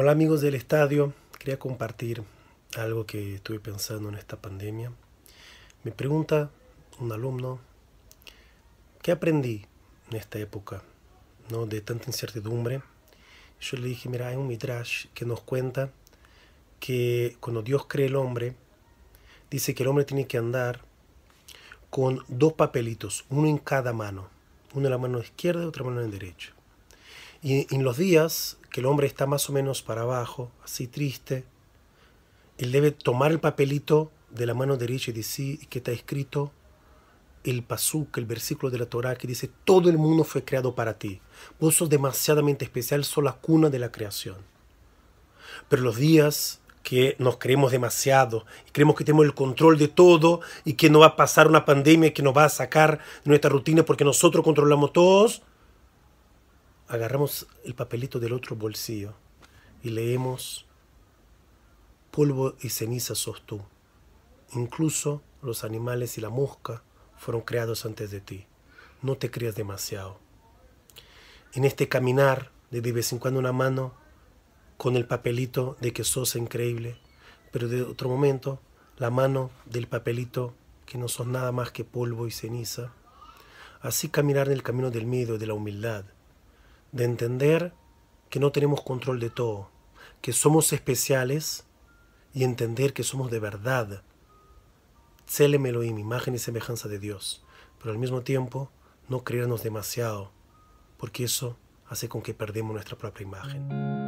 Hola amigos del estadio, quería compartir algo que estuve pensando en esta pandemia. Me pregunta un alumno, ¿qué aprendí en esta época ¿no? de tanta incertidumbre? Yo le dije, mira, hay un midrash que nos cuenta que cuando Dios cree el hombre, dice que el hombre tiene que andar con dos papelitos, uno en cada mano, uno en la mano izquierda y otro en la mano derecha. Y en los días que el hombre está más o menos para abajo, así triste, él debe tomar el papelito de la mano derecha y decir que está escrito el pasuk, el versículo de la Torah que dice, todo el mundo fue creado para ti. Vos sos demasiadamente especial, sos la cuna de la creación. Pero los días que nos creemos demasiado y creemos que tenemos el control de todo y que no va a pasar una pandemia que nos va a sacar de nuestra rutina porque nosotros controlamos todos, agarramos el papelito del otro bolsillo y leemos, polvo y ceniza sos tú. Incluso los animales y la mosca fueron creados antes de ti. No te creas demasiado. En este caminar de vez en cuando una mano con el papelito de que sos increíble, pero de otro momento la mano del papelito que no sos nada más que polvo y ceniza. Así caminar en el camino del miedo, de la humildad, de entender que no tenemos control de todo, que somos especiales y entender que somos de verdad. Tselem Elohim, imagen y semejanza de Dios, pero al mismo tiempo no creernos demasiado, porque eso hace con que perdemos nuestra propia imagen.